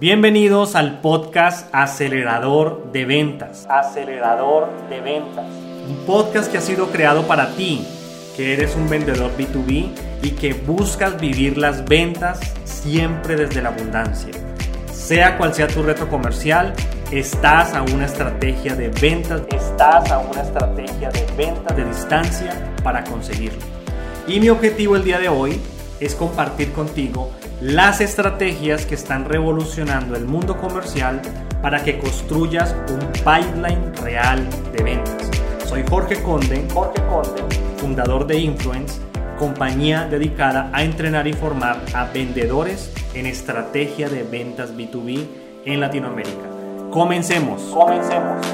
Bienvenidos al podcast Acelerador de Ventas. Acelerador de Ventas. Un podcast que ha sido creado para ti, que eres un vendedor B2B y que buscas vivir las ventas siempre desde la abundancia. Sea cual sea tu reto comercial, estás a una estrategia de ventas, estás a una estrategia de ventas de distancia para conseguirlo. Y mi objetivo el día de hoy es compartir contigo las estrategias que están revolucionando el mundo comercial para que construyas un pipeline real de ventas. Soy Jorge Conde, Jorge Conde, fundador de Influence, compañía dedicada a entrenar y formar a vendedores en estrategia de ventas B2B en Latinoamérica. Comencemos. Comencemos.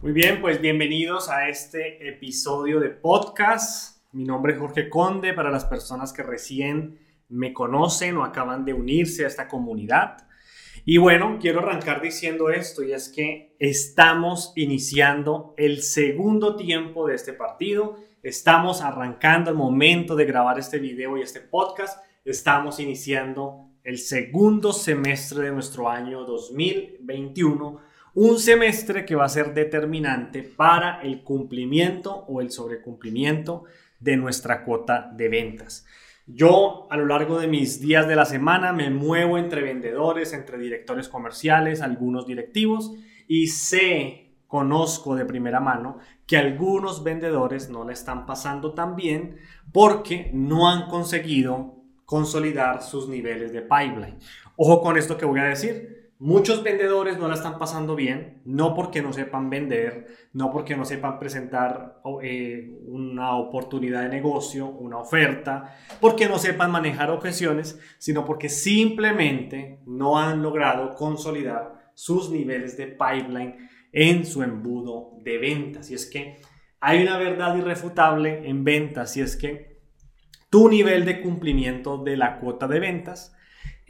Muy bien, pues bienvenidos a este episodio de podcast. Mi nombre es Jorge Conde para las personas que recién me conocen o acaban de unirse a esta comunidad. Y bueno, quiero arrancar diciendo esto y es que estamos iniciando el segundo tiempo de este partido. Estamos arrancando el momento de grabar este video y este podcast. Estamos iniciando el segundo semestre de nuestro año 2021 un semestre que va a ser determinante para el cumplimiento o el sobrecumplimiento de nuestra cuota de ventas. Yo a lo largo de mis días de la semana me muevo entre vendedores, entre directores comerciales, algunos directivos y sé, conozco de primera mano que algunos vendedores no le están pasando tan bien porque no han conseguido consolidar sus niveles de pipeline. Ojo con esto que voy a decir Muchos vendedores no la están pasando bien, no porque no sepan vender, no porque no sepan presentar eh, una oportunidad de negocio, una oferta, porque no sepan manejar objeciones, sino porque simplemente no han logrado consolidar sus niveles de pipeline en su embudo de ventas. Y es que hay una verdad irrefutable en ventas, y es que tu nivel de cumplimiento de la cuota de ventas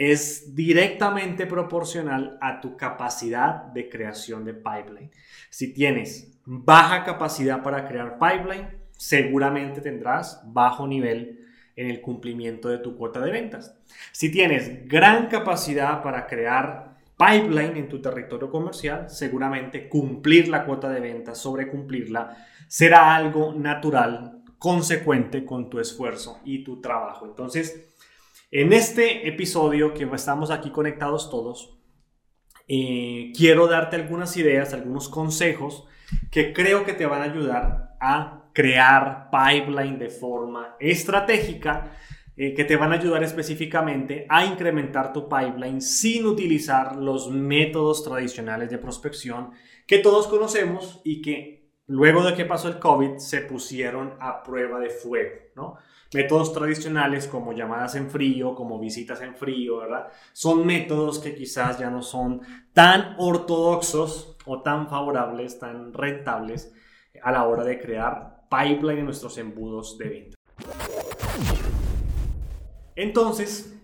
es directamente proporcional a tu capacidad de creación de pipeline. Si tienes baja capacidad para crear pipeline, seguramente tendrás bajo nivel en el cumplimiento de tu cuota de ventas. Si tienes gran capacidad para crear pipeline en tu territorio comercial, seguramente cumplir la cuota de ventas, sobre cumplirla, será algo natural, consecuente con tu esfuerzo y tu trabajo. Entonces, en este episodio que estamos aquí conectados todos, eh, quiero darte algunas ideas, algunos consejos que creo que te van a ayudar a crear pipeline de forma estratégica, eh, que te van a ayudar específicamente a incrementar tu pipeline sin utilizar los métodos tradicionales de prospección que todos conocemos y que luego de que pasó el COVID se pusieron a prueba de fuego, ¿no? Métodos tradicionales como llamadas en frío, como visitas en frío, ¿verdad? Son métodos que quizás ya no son tan ortodoxos o tan favorables, tan rentables a la hora de crear pipeline en nuestros embudos de venta. Entonces,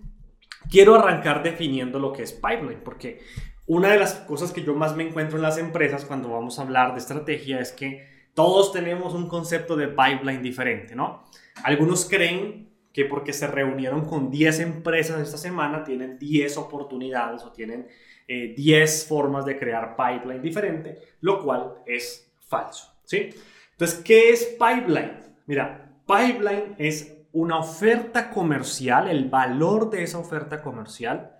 quiero arrancar definiendo lo que es pipeline, porque una de las cosas que yo más me encuentro en las empresas cuando vamos a hablar de estrategia es que todos tenemos un concepto de pipeline diferente, ¿no? Algunos creen que porque se reunieron con 10 empresas esta semana tienen 10 oportunidades o tienen 10 eh, formas de crear pipeline diferente, lo cual es falso, ¿sí? Entonces, ¿qué es pipeline? Mira, pipeline es una oferta comercial, el valor de esa oferta comercial,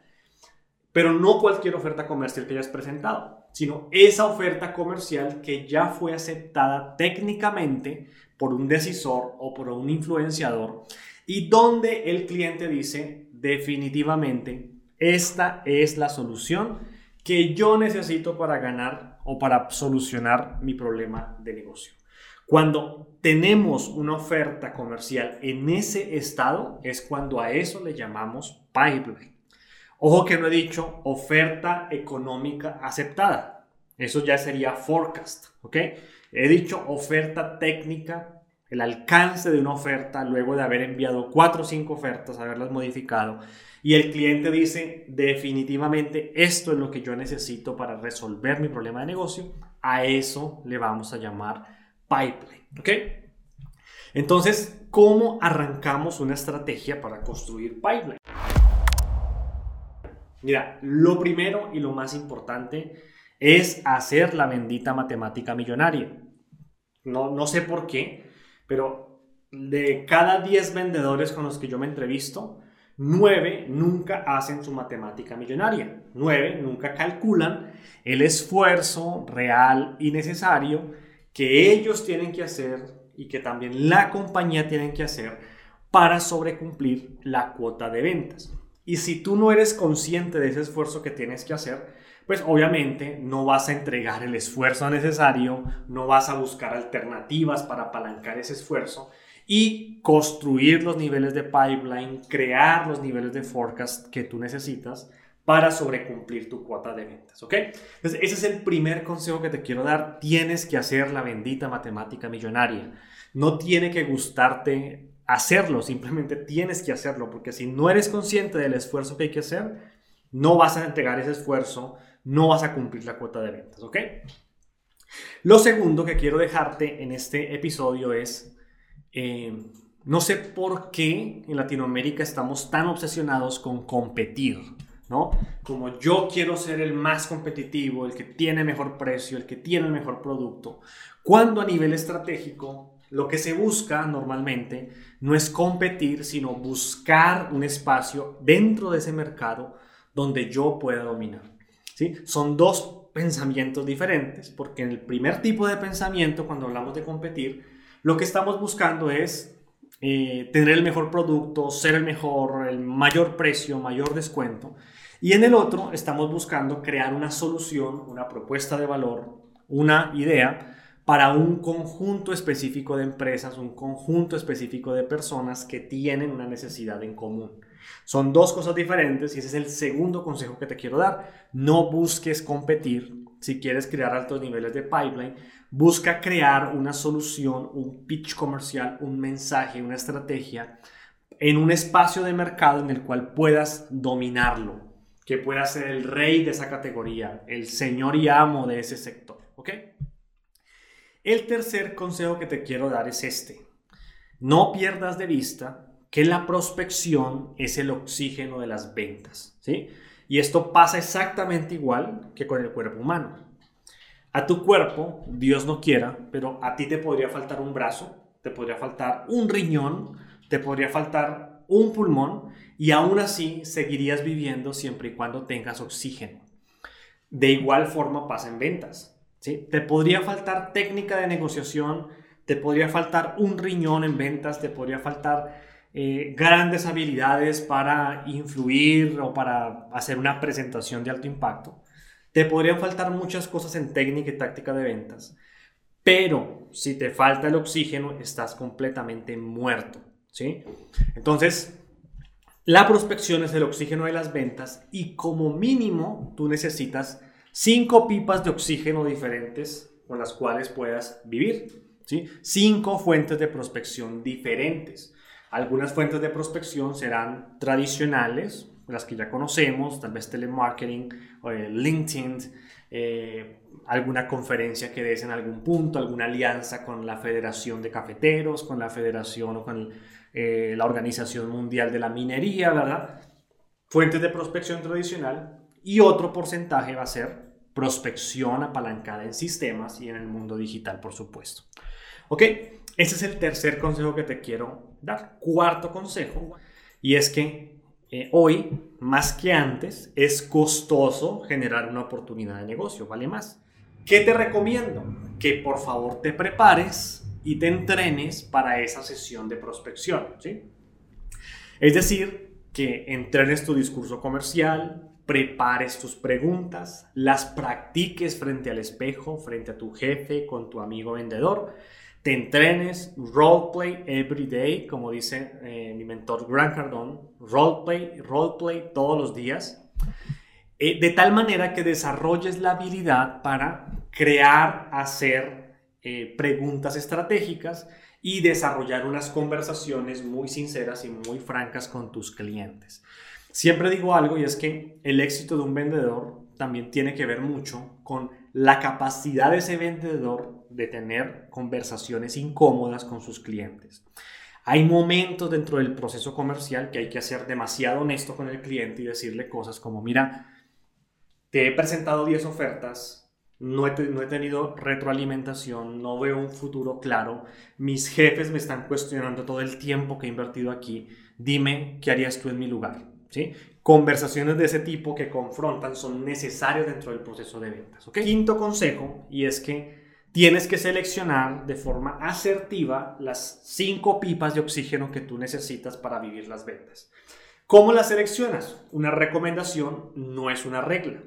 pero no cualquier oferta comercial que hayas presentado sino esa oferta comercial que ya fue aceptada técnicamente por un decisor o por un influenciador y donde el cliente dice definitivamente esta es la solución que yo necesito para ganar o para solucionar mi problema de negocio. Cuando tenemos una oferta comercial en ese estado es cuando a eso le llamamos pipeline. Ojo que no he dicho oferta económica aceptada. Eso ya sería forecast, ¿ok? He dicho oferta técnica, el alcance de una oferta luego de haber enviado cuatro o cinco ofertas, haberlas modificado. Y el cliente dice, definitivamente esto es lo que yo necesito para resolver mi problema de negocio. A eso le vamos a llamar pipeline, ¿ok? Entonces, ¿cómo arrancamos una estrategia para construir pipeline? Mira, lo primero y lo más importante es hacer la bendita matemática millonaria. No, no sé por qué, pero de cada 10 vendedores con los que yo me entrevisto, 9 nunca hacen su matemática millonaria. 9 nunca calculan el esfuerzo real y necesario que ellos tienen que hacer y que también la compañía tiene que hacer para sobrecumplir la cuota de ventas. Y si tú no eres consciente de ese esfuerzo que tienes que hacer, pues obviamente no vas a entregar el esfuerzo necesario, no vas a buscar alternativas para apalancar ese esfuerzo y construir los niveles de pipeline, crear los niveles de forecast que tú necesitas para sobrecumplir tu cuota de ventas, ¿ok? Entonces, ese es el primer consejo que te quiero dar. Tienes que hacer la bendita matemática millonaria. No tiene que gustarte hacerlo, simplemente tienes que hacerlo, porque si no eres consciente del esfuerzo que hay que hacer, no vas a entregar ese esfuerzo, no vas a cumplir la cuota de ventas, ¿ok? Lo segundo que quiero dejarte en este episodio es, eh, no sé por qué en Latinoamérica estamos tan obsesionados con competir. ¿no? Como yo quiero ser el más competitivo, el que tiene mejor precio, el que tiene el mejor producto, cuando a nivel estratégico lo que se busca normalmente no es competir, sino buscar un espacio dentro de ese mercado donde yo pueda dominar. ¿sí? Son dos pensamientos diferentes, porque en el primer tipo de pensamiento, cuando hablamos de competir, lo que estamos buscando es eh, tener el mejor producto, ser el mejor, el mayor precio, mayor descuento. Y en el otro estamos buscando crear una solución, una propuesta de valor, una idea para un conjunto específico de empresas, un conjunto específico de personas que tienen una necesidad en común. Son dos cosas diferentes y ese es el segundo consejo que te quiero dar. No busques competir si quieres crear altos niveles de pipeline. Busca crear una solución, un pitch comercial, un mensaje, una estrategia en un espacio de mercado en el cual puedas dominarlo, que pueda ser el rey de esa categoría, el señor y amo de ese sector. ¿Ok? El tercer consejo que te quiero dar es este. No pierdas de vista que la prospección es el oxígeno de las ventas. ¿sí? Y esto pasa exactamente igual que con el cuerpo humano. A tu cuerpo, Dios no quiera, pero a ti te podría faltar un brazo, te podría faltar un riñón, te podría faltar un pulmón y aún así seguirías viviendo siempre y cuando tengas oxígeno. De igual forma pasa en ventas. Te podría faltar técnica de negociación, te podría faltar un riñón en ventas, te podría faltar eh, grandes habilidades para influir o para hacer una presentación de alto impacto. Te podrían faltar muchas cosas en técnica y táctica de ventas. Pero si te falta el oxígeno, estás completamente muerto. ¿sí? Entonces, la prospección es el oxígeno de las ventas y como mínimo tú necesitas cinco pipas de oxígeno diferentes con las cuales puedas vivir. ¿sí? Cinco fuentes de prospección diferentes. Algunas fuentes de prospección serán tradicionales, las que ya conocemos, tal vez telemarketing, eh, LinkedIn, eh, alguna conferencia que des en algún punto, alguna alianza con la Federación de Cafeteros, con la Federación o con eh, la Organización Mundial de la Minería, ¿verdad? Fuentes de prospección tradicional y otro porcentaje va a ser prospección apalancada en sistemas y en el mundo digital, por supuesto. ¿Ok? Ese es el tercer consejo que te quiero dar. Cuarto consejo, y es que eh, hoy, más que antes, es costoso generar una oportunidad de negocio, vale más. ¿Qué te recomiendo? Que por favor te prepares y te entrenes para esa sesión de prospección. ¿sí? Es decir, que entrenes tu discurso comercial, prepares tus preguntas, las practiques frente al espejo, frente a tu jefe, con tu amigo vendedor, te entrenes, roleplay every day, como dice eh, mi mentor Grant Cardone, roleplay, roleplay todos los días, eh, de tal manera que desarrolles la habilidad para crear, hacer eh, preguntas estratégicas y desarrollar unas conversaciones muy sinceras y muy francas con tus clientes. Siempre digo algo y es que el éxito de un vendedor también tiene que ver mucho con la capacidad de ese vendedor de tener conversaciones incómodas con sus clientes. Hay momentos dentro del proceso comercial que hay que ser demasiado honesto con el cliente y decirle cosas como, mira, te he presentado 10 ofertas, no he, no he, tenido retroalimentación, no veo un futuro claro, mis jefes me están cuestionando todo el tiempo que he invertido aquí, dime qué harías tú en mi lugar. Conversaciones de ese tipo que confrontan son necesarias dentro del proceso de ventas. Quinto consejo, y es que tienes que seleccionar de forma asertiva las cinco pipas de oxígeno que tú necesitas para vivir las ventas. ¿Cómo las seleccionas? Una recomendación no es una regla.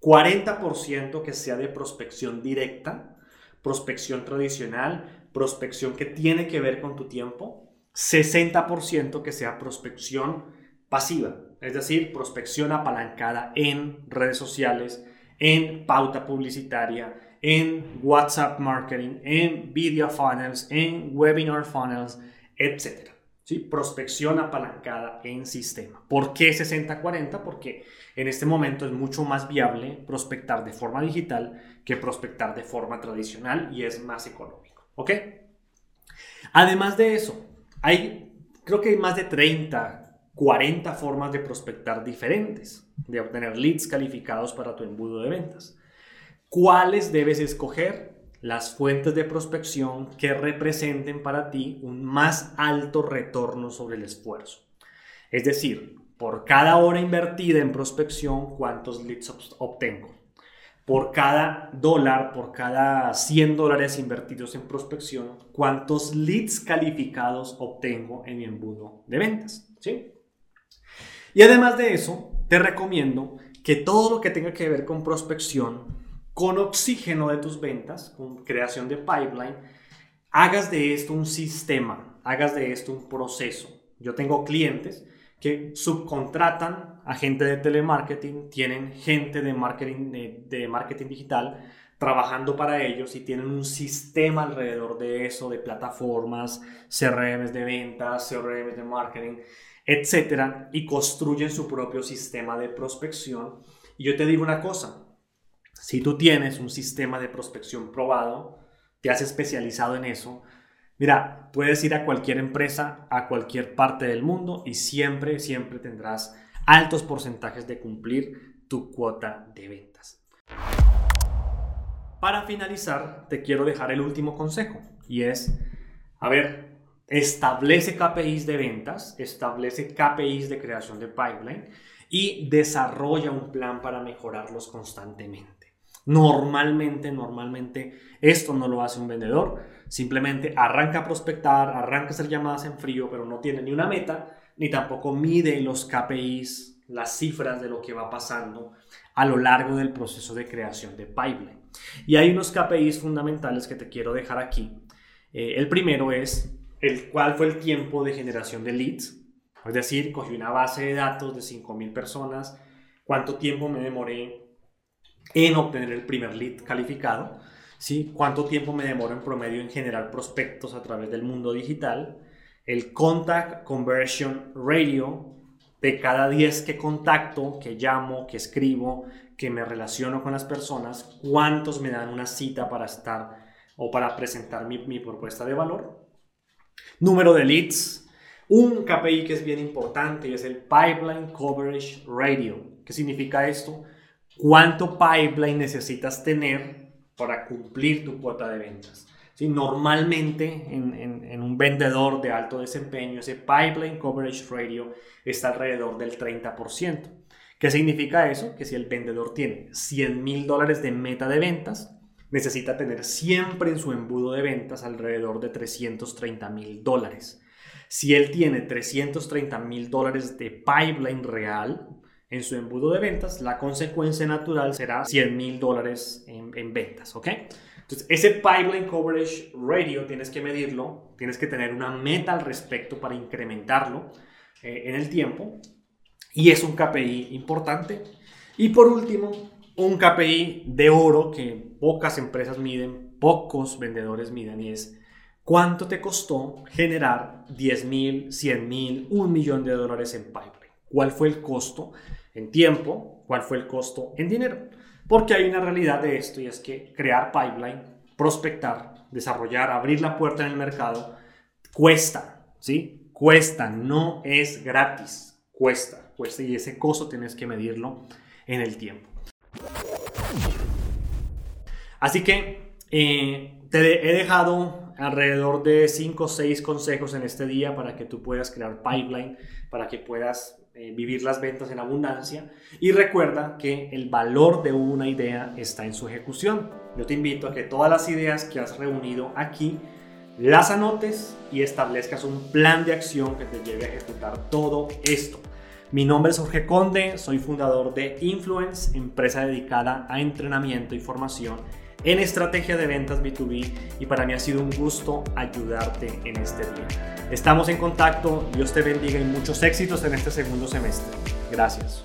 40% que sea de prospección directa, prospección tradicional, prospección que tiene que ver con tu tiempo, 60% que sea prospección pasiva, es decir, prospección apalancada en redes sociales, en pauta publicitaria, en WhatsApp marketing, en video funnels, en webinar funnels, etc. ¿Sí? Prospección apalancada en sistema. ¿Por qué 60-40? Porque en este momento es mucho más viable prospectar de forma digital que prospectar de forma tradicional y es más económico. ¿Ok? Además de eso, hay, creo que hay más de 30, 40 formas de prospectar diferentes, de obtener leads calificados para tu embudo de ventas. ¿Cuáles debes escoger? Las fuentes de prospección que representen para ti un más alto retorno sobre el esfuerzo. Es decir, por cada hora invertida en prospección, ¿cuántos leads obtengo? Por cada dólar, por cada 100 dólares invertidos en prospección, ¿cuántos leads calificados obtengo en mi embudo de ventas? ¿Sí? Y además de eso, te recomiendo que todo lo que tenga que ver con prospección con oxígeno de tus ventas, con creación de pipeline, hagas de esto un sistema, hagas de esto un proceso. Yo tengo clientes que subcontratan a gente de telemarketing, tienen gente de marketing, de, marketing digital trabajando para ellos y tienen un sistema alrededor de eso, de plataformas, CRMs de ventas, CRMs de marketing, etcétera, y construyen su propio sistema de prospección. Y yo te digo una cosa, si tú tienes un sistema de prospección probado, te has especializado en eso, mira, puedes ir a cualquier empresa, a cualquier parte del mundo y siempre, siempre tendrás altos porcentajes de cumplir tu cuota de ventas. Para finalizar, te quiero dejar el último consejo y es, a ver, establece KPIs de ventas, establece KPIs de creación de pipeline y desarrolla un plan para mejorarlos constantemente. Normalmente, normalmente esto no lo hace un vendedor. Simplemente arranca a prospectar, arranca a hacer llamadas en frío, pero no tiene ni una meta, ni tampoco mide los KPIs, las cifras de lo que va pasando a lo largo del proceso de creación de pipeline. Y hay unos KPIs fundamentales que te quiero dejar aquí. Eh, el primero es el cuál fue el tiempo de generación de leads. Es decir, cogí una base de datos de 5.000 personas, cuánto tiempo me demoré en obtener el primer lead calificado, ¿sí? cuánto tiempo me demoro en promedio en generar prospectos a través del mundo digital, el contact conversion ratio de cada 10 que contacto, que llamo, que escribo, que me relaciono con las personas, cuántos me dan una cita para estar o para presentar mi propuesta de valor. Número de leads, un KPI que es bien importante es el Pipeline Coverage Radio. ¿Qué significa esto? cuánto pipeline necesitas tener para cumplir tu cuota de ventas. ¿Sí? Normalmente en, un vendedor de alto desempeño, ese pipeline coverage ratio está alrededor del 30%. ¿Qué significa eso? Que si el vendedor tiene 100 mil dólares de meta de ventas, necesita tener siempre en su embudo de ventas alrededor de 330 mil dólares. Si él tiene 330 mil dólares de pipeline real, en su embudo de ventas, la consecuencia natural será 100 mil dólares en, ventas, ¿ok? Entonces, ese pipeline coverage radio tienes que medirlo, tienes que tener una meta al respecto para incrementarlo eh, en el tiempo y es un KPI importante. Y por último, un KPI de oro que pocas empresas miden, pocos vendedores miden y es cuánto te costó generar 10 mil, 100 mil, un millón de dólares en pipeline. ¿Cuál fue el costo? en tiempo, cuál fue el costo en dinero. Porque hay una realidad de esto y es que crear pipeline, prospectar, desarrollar, abrir la puerta en el mercado, cuesta, ¿sí? Cuesta, no es gratis, cuesta, cuesta y ese costo tienes que medirlo en el tiempo. Así que eh, te he dejado alrededor de 5 o 6 consejos en este día para que tú puedas crear pipeline, para que puedas eh, vivir las ventas en abundancia. Y recuerda que el valor de una idea está en su ejecución. Yo te invito a que todas las ideas que has reunido aquí las anotes y establezcas un plan de acción que te lleve a ejecutar todo esto. Mi nombre es Jorge Conde, soy fundador de Influence, empresa dedicada a entrenamiento y formación en estrategia de ventas B2B y para mí ha sido un gusto ayudarte en este día. Estamos en contacto, Dios te bendiga y muchos éxitos en este segundo semestre. Gracias.